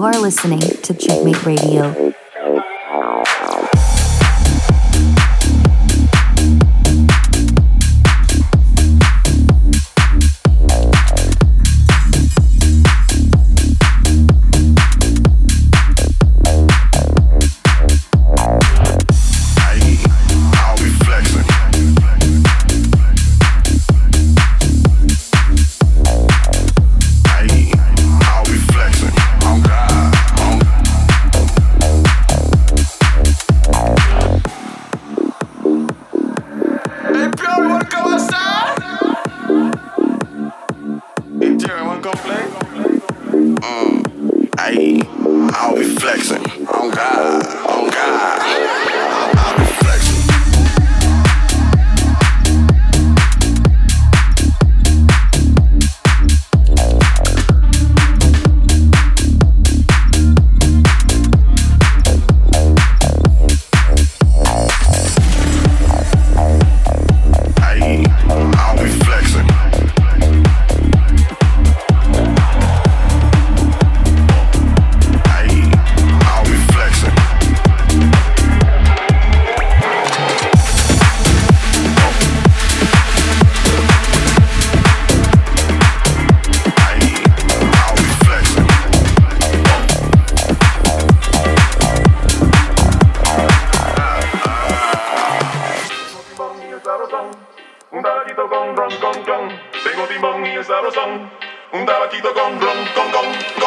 You are listening to Checkmate Radio. gong gong.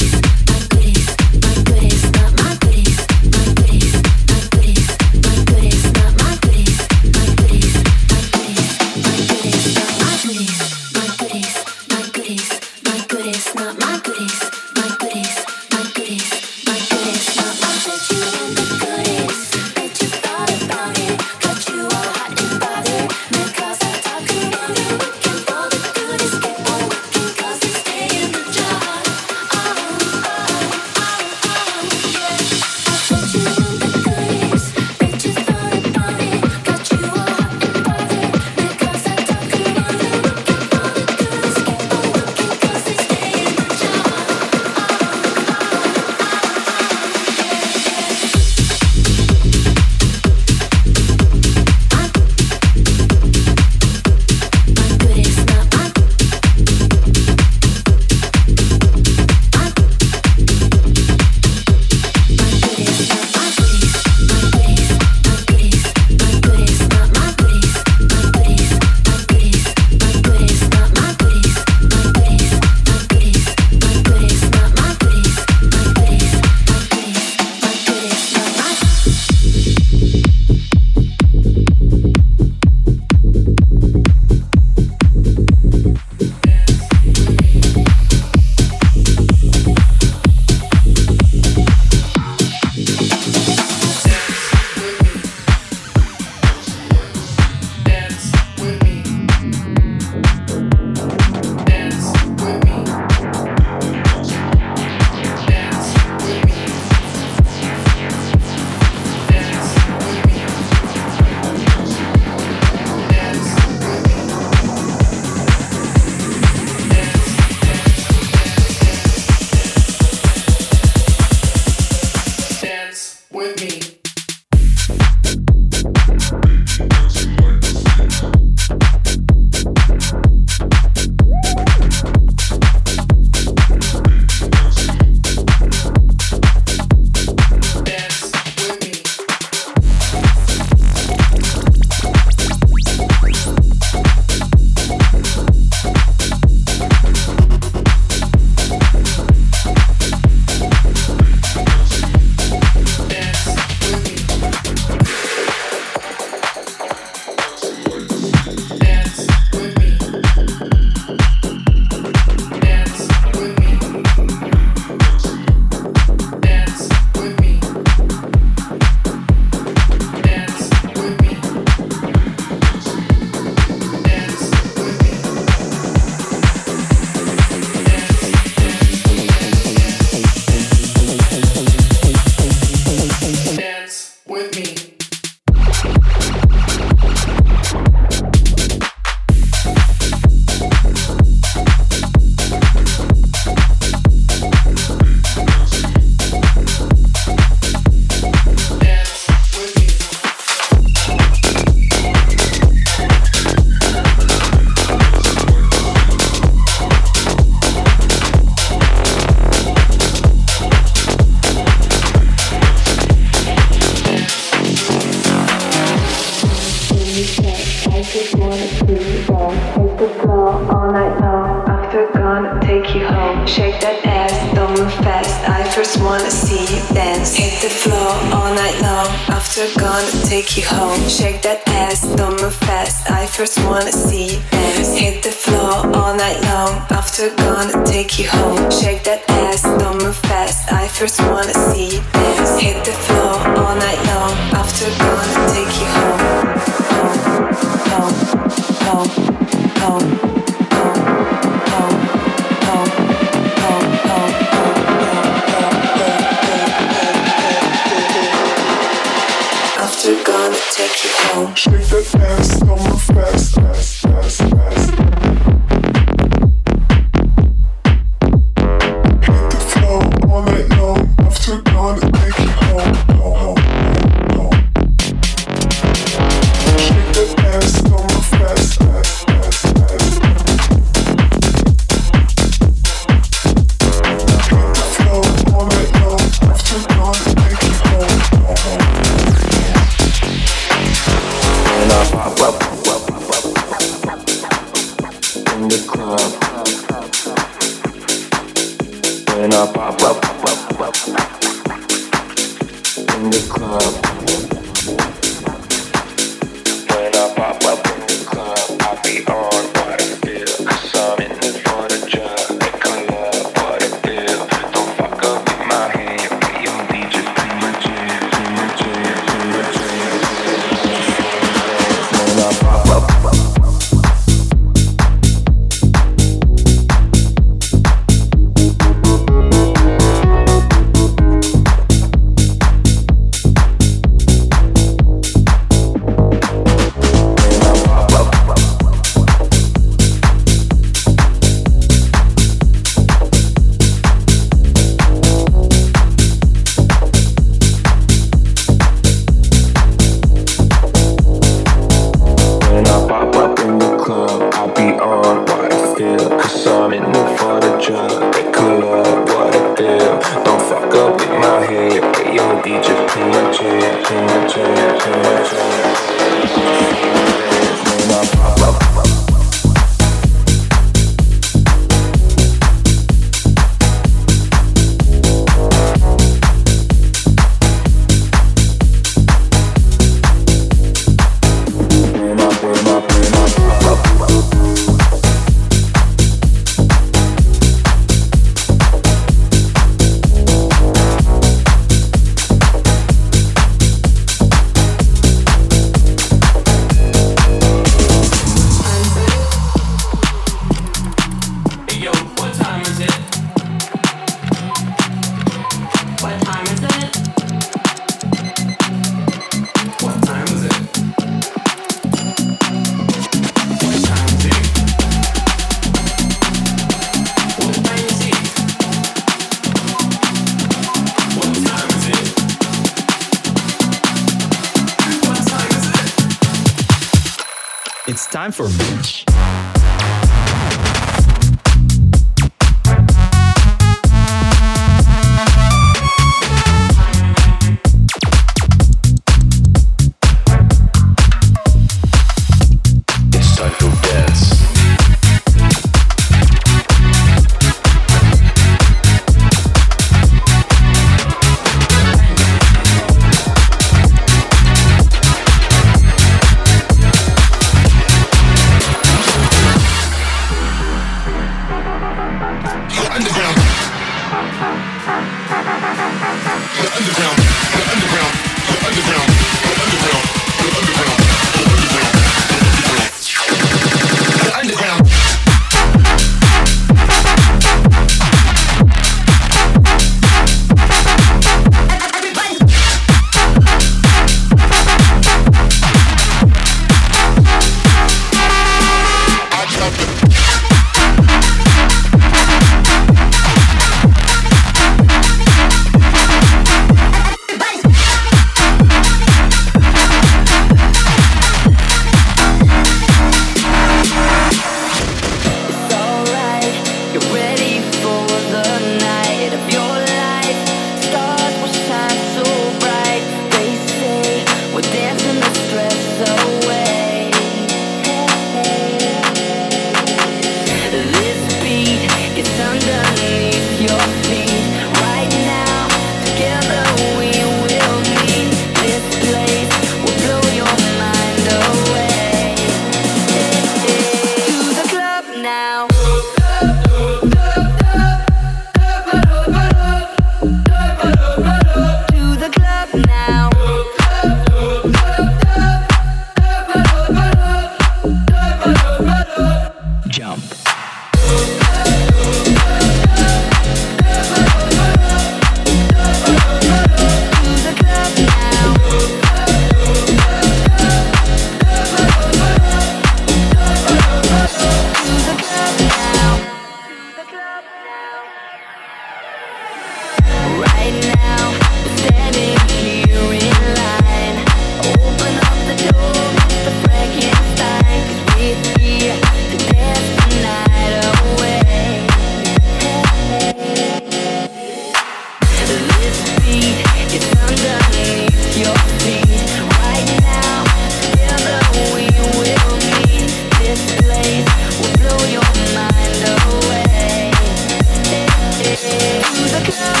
in the.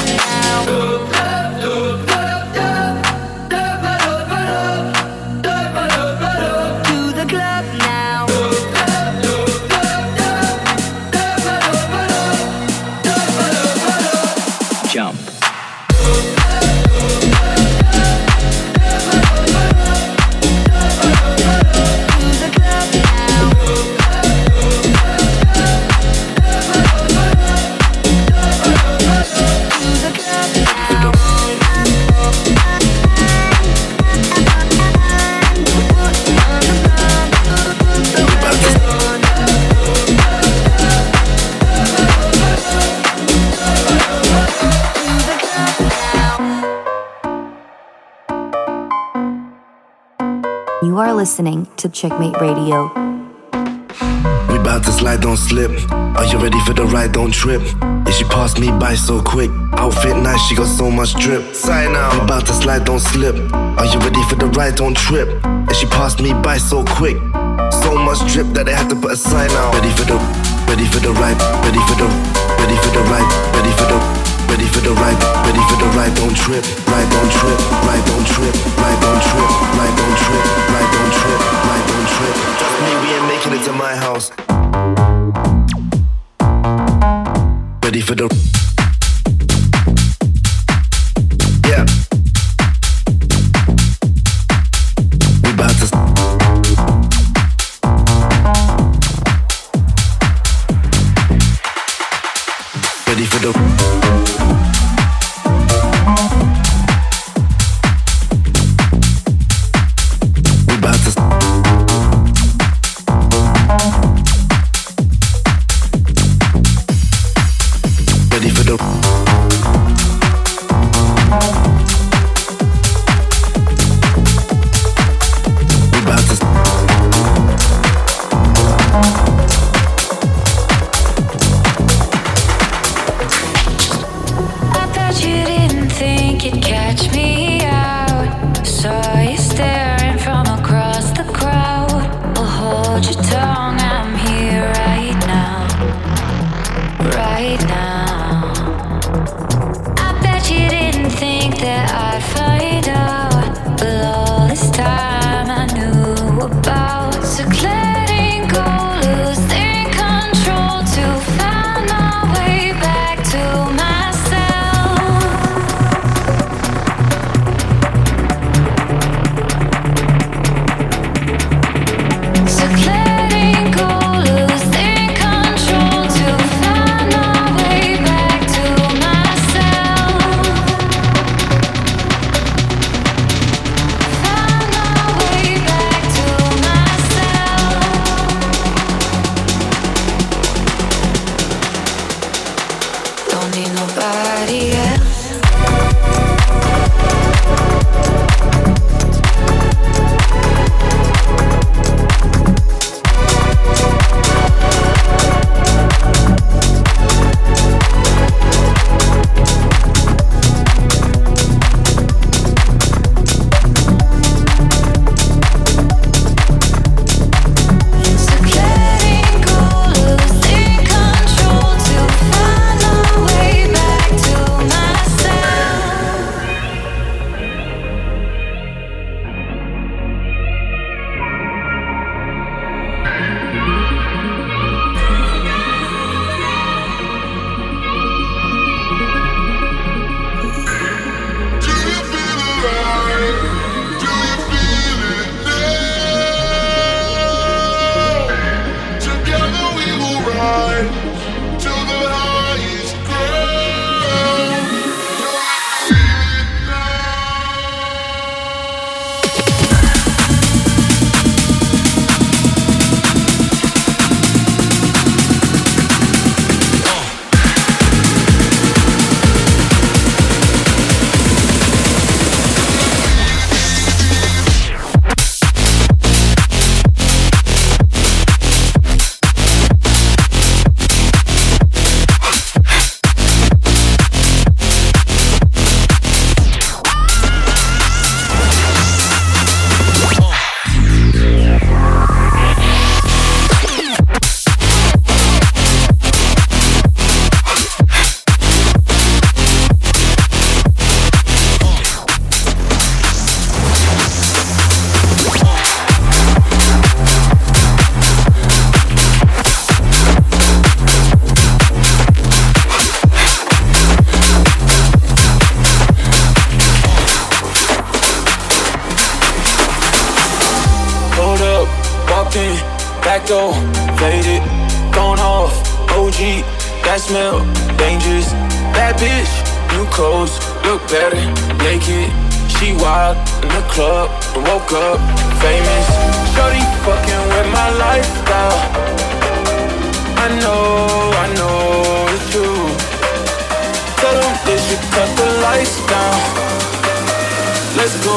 Listening to Checkmate Radio. We bout to slide, don't slip. Are you ready for the ride? Don't trip. Yeah, she passed me by so quick. Outfit nice, she got so much drip. Sign now. We bout to slide, don't slip. Are you ready for the ride? Don't trip. Yeah, she passed me by so quick. So much drip that I had to put a sign out. Ready for the, ready for the ride, ready for the, ready for the ride, ready for the. Ready for the ride, ready for the ride, don't trip, ride, don't trip, ride, don't trip, ride, don't trip, ride, don't trip, ride, don't trip, ride, don't trip. Trust me, we ain't making it to my house. Ready for the lights down. Let's go,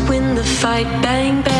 win the fight. Bang, bang.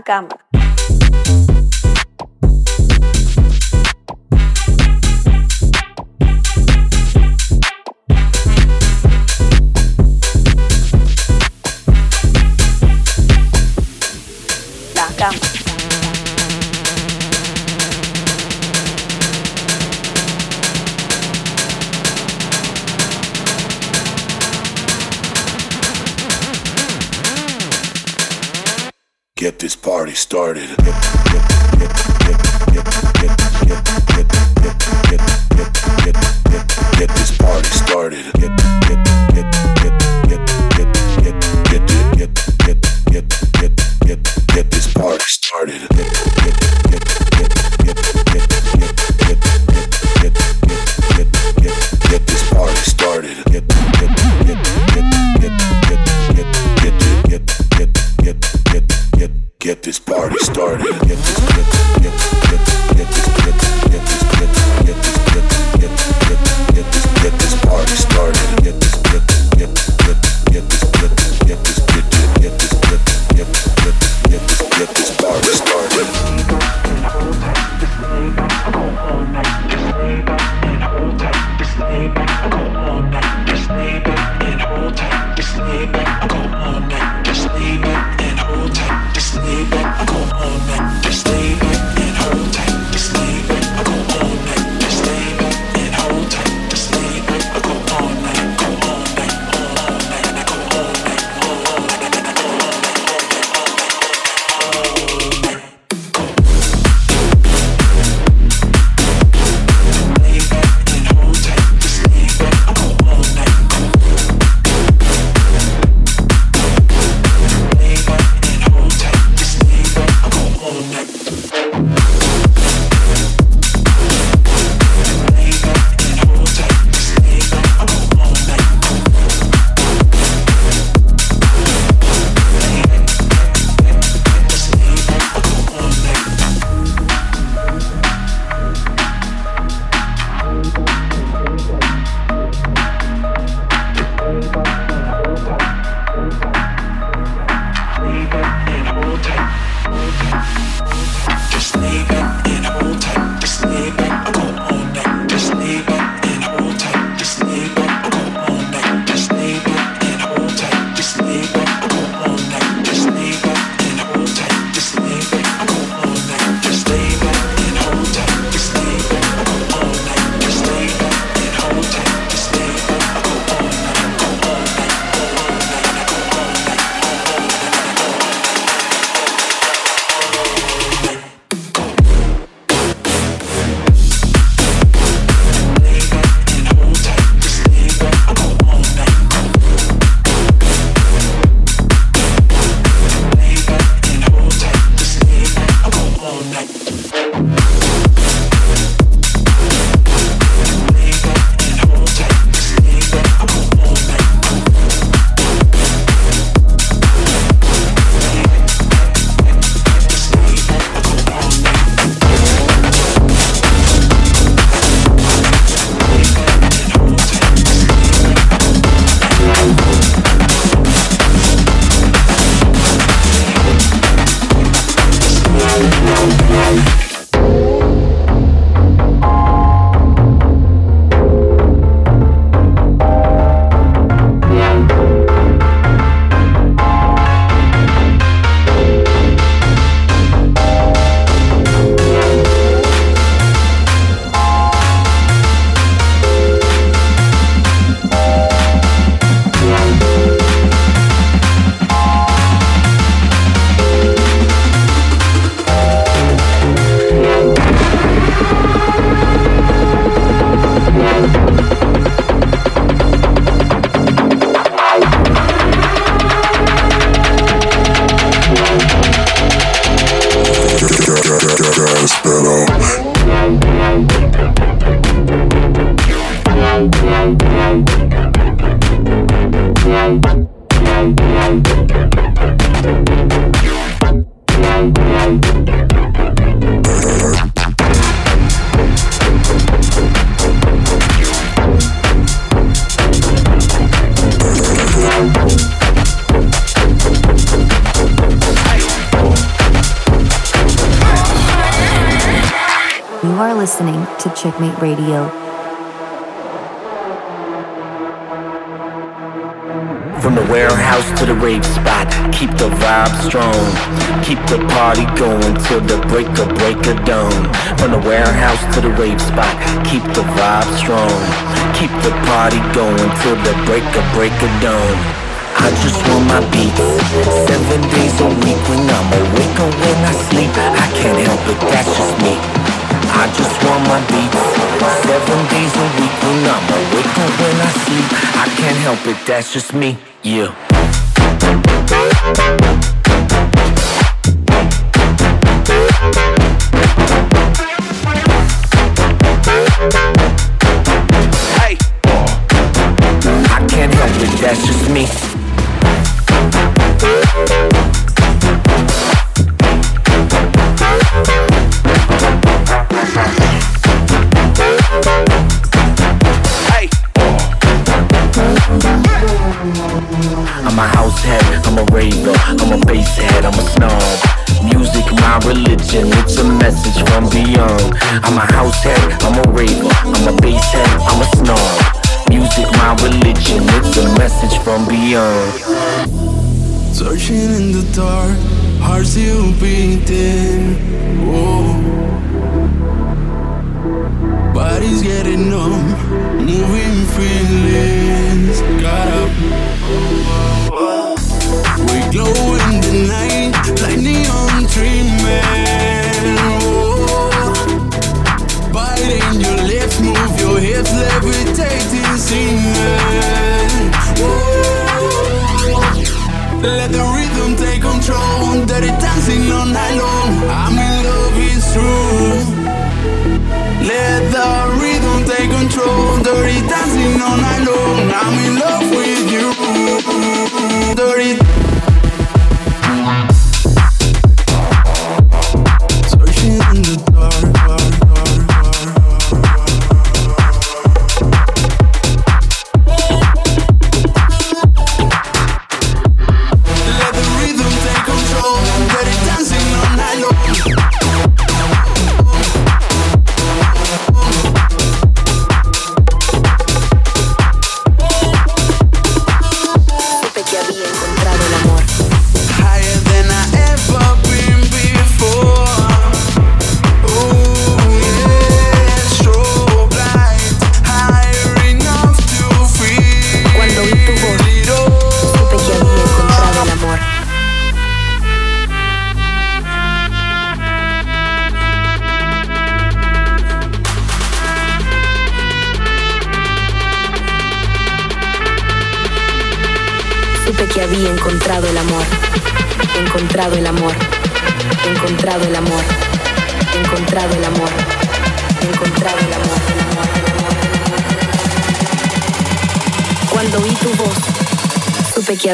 干嘛？get this party started. Bye. Radio. From the warehouse to the rave spot, keep the vibe strong. Keep the party going till the break of break of dawn. From the warehouse to the rave spot, keep the vibe strong. Keep the party going till the break of break of dawn. I just want my beats Seven days a week when I'm awake or when I sleep I can't help it, that's just me I just want my beats Seven days a week when I'm awake or when I sleep I can't help it, that's just me, yeah I'm a house head, I'm a raver, I'm a bass head, I'm a snob. Music, my religion, it's a message from beyond. Searching in the dark, heart still beating. Oh. Body's getting numb, moving feelings. Got up. We glow in the night like neon dreaming. Let the rhythm take control. Dirty dancing all night long. I'm in love, it's true. Let the rhythm take control. Dirty dancing all night long. I'm in love with you. Dirty.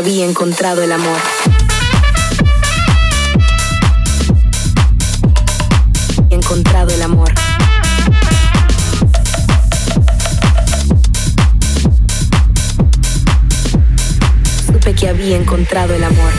Había encontrado el amor. Encontrado el amor. Supe que había encontrado el amor.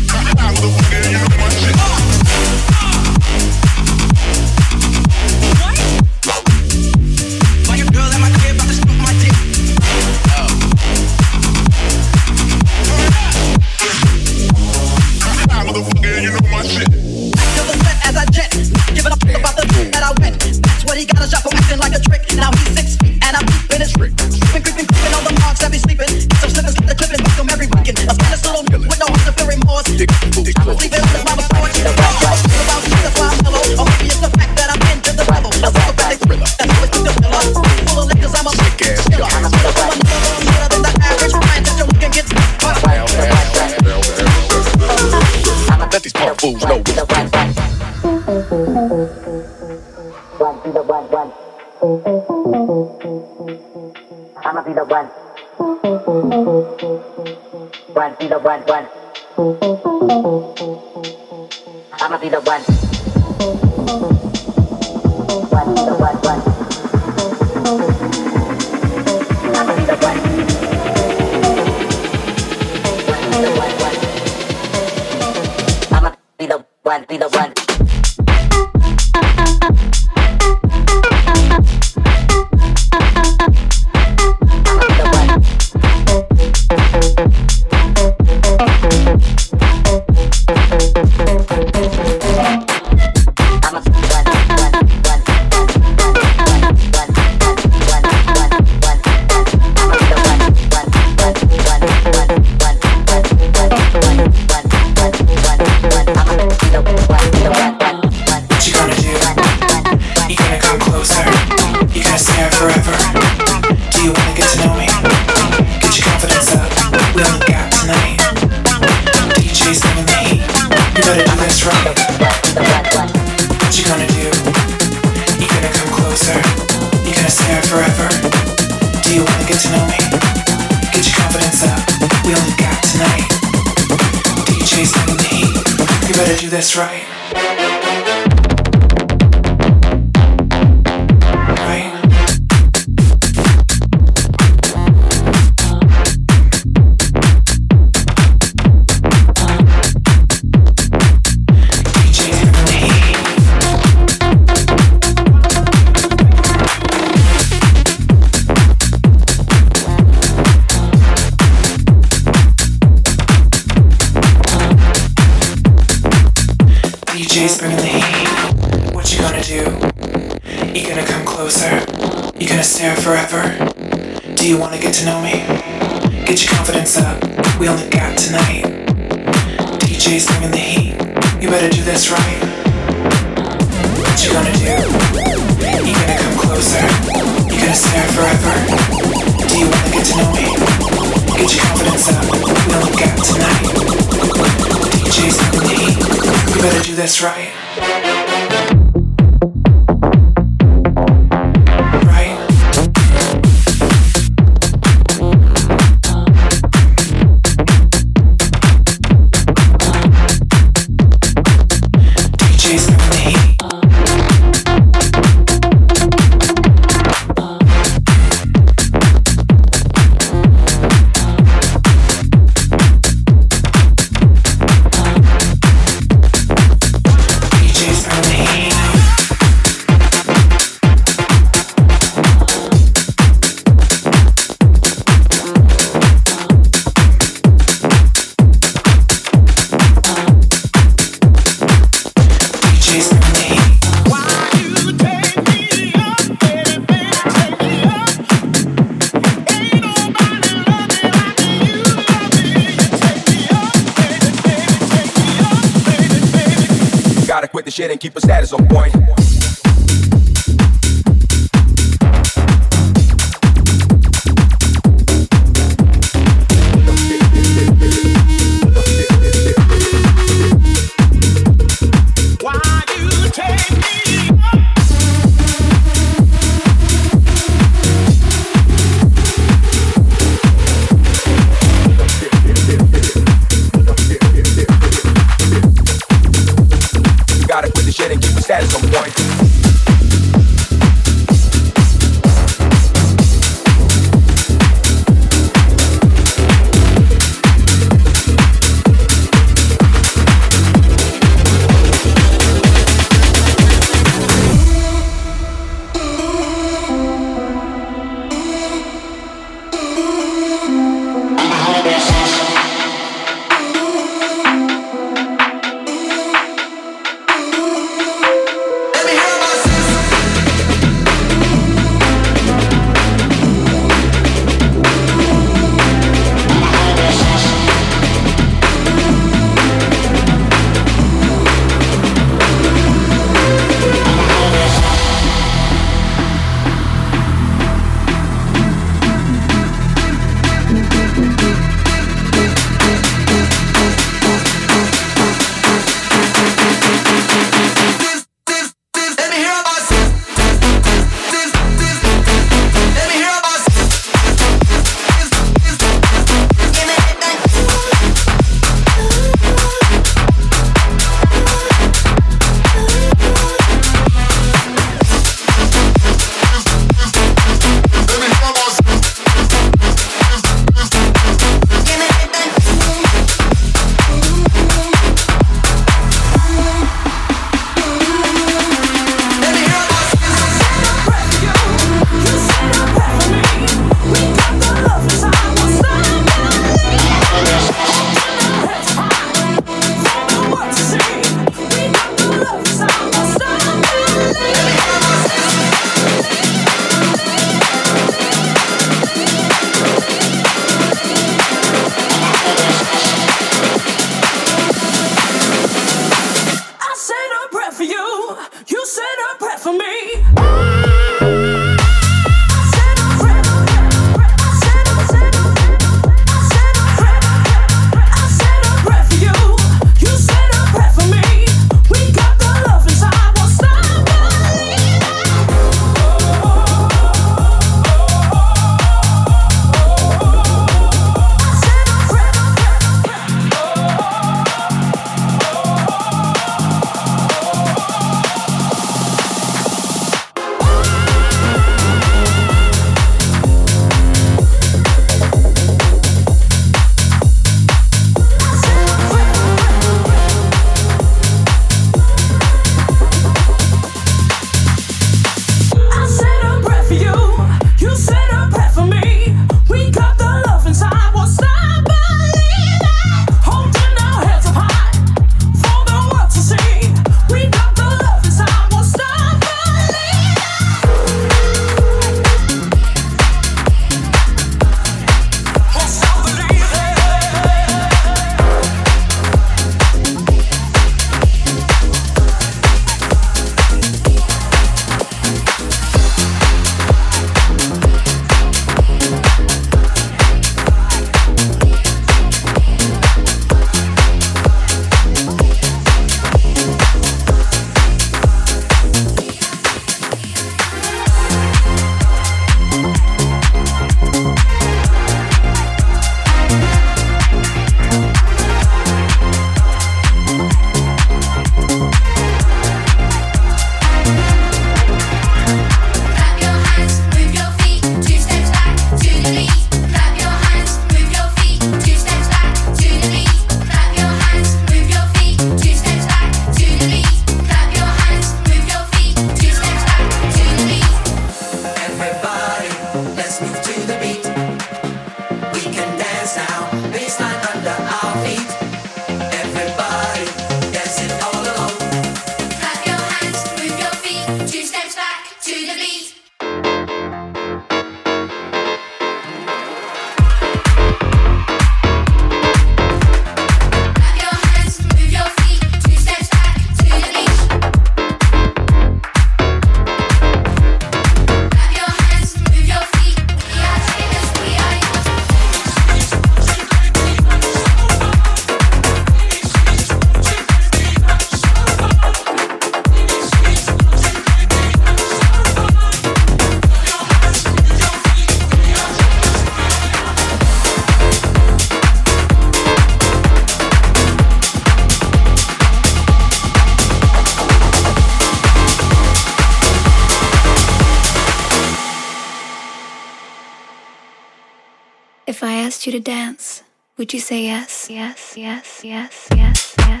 You to dance, would you say yes? Yes, yes, yes, yes, yes, yes,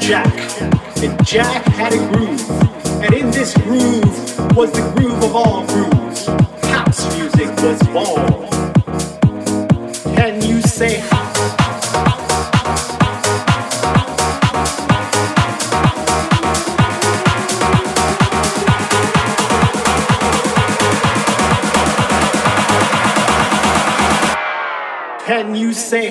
Jack. And Jack had a groove. And in this groove was the groove of all grooves. House music was born. Can you say house? Can you say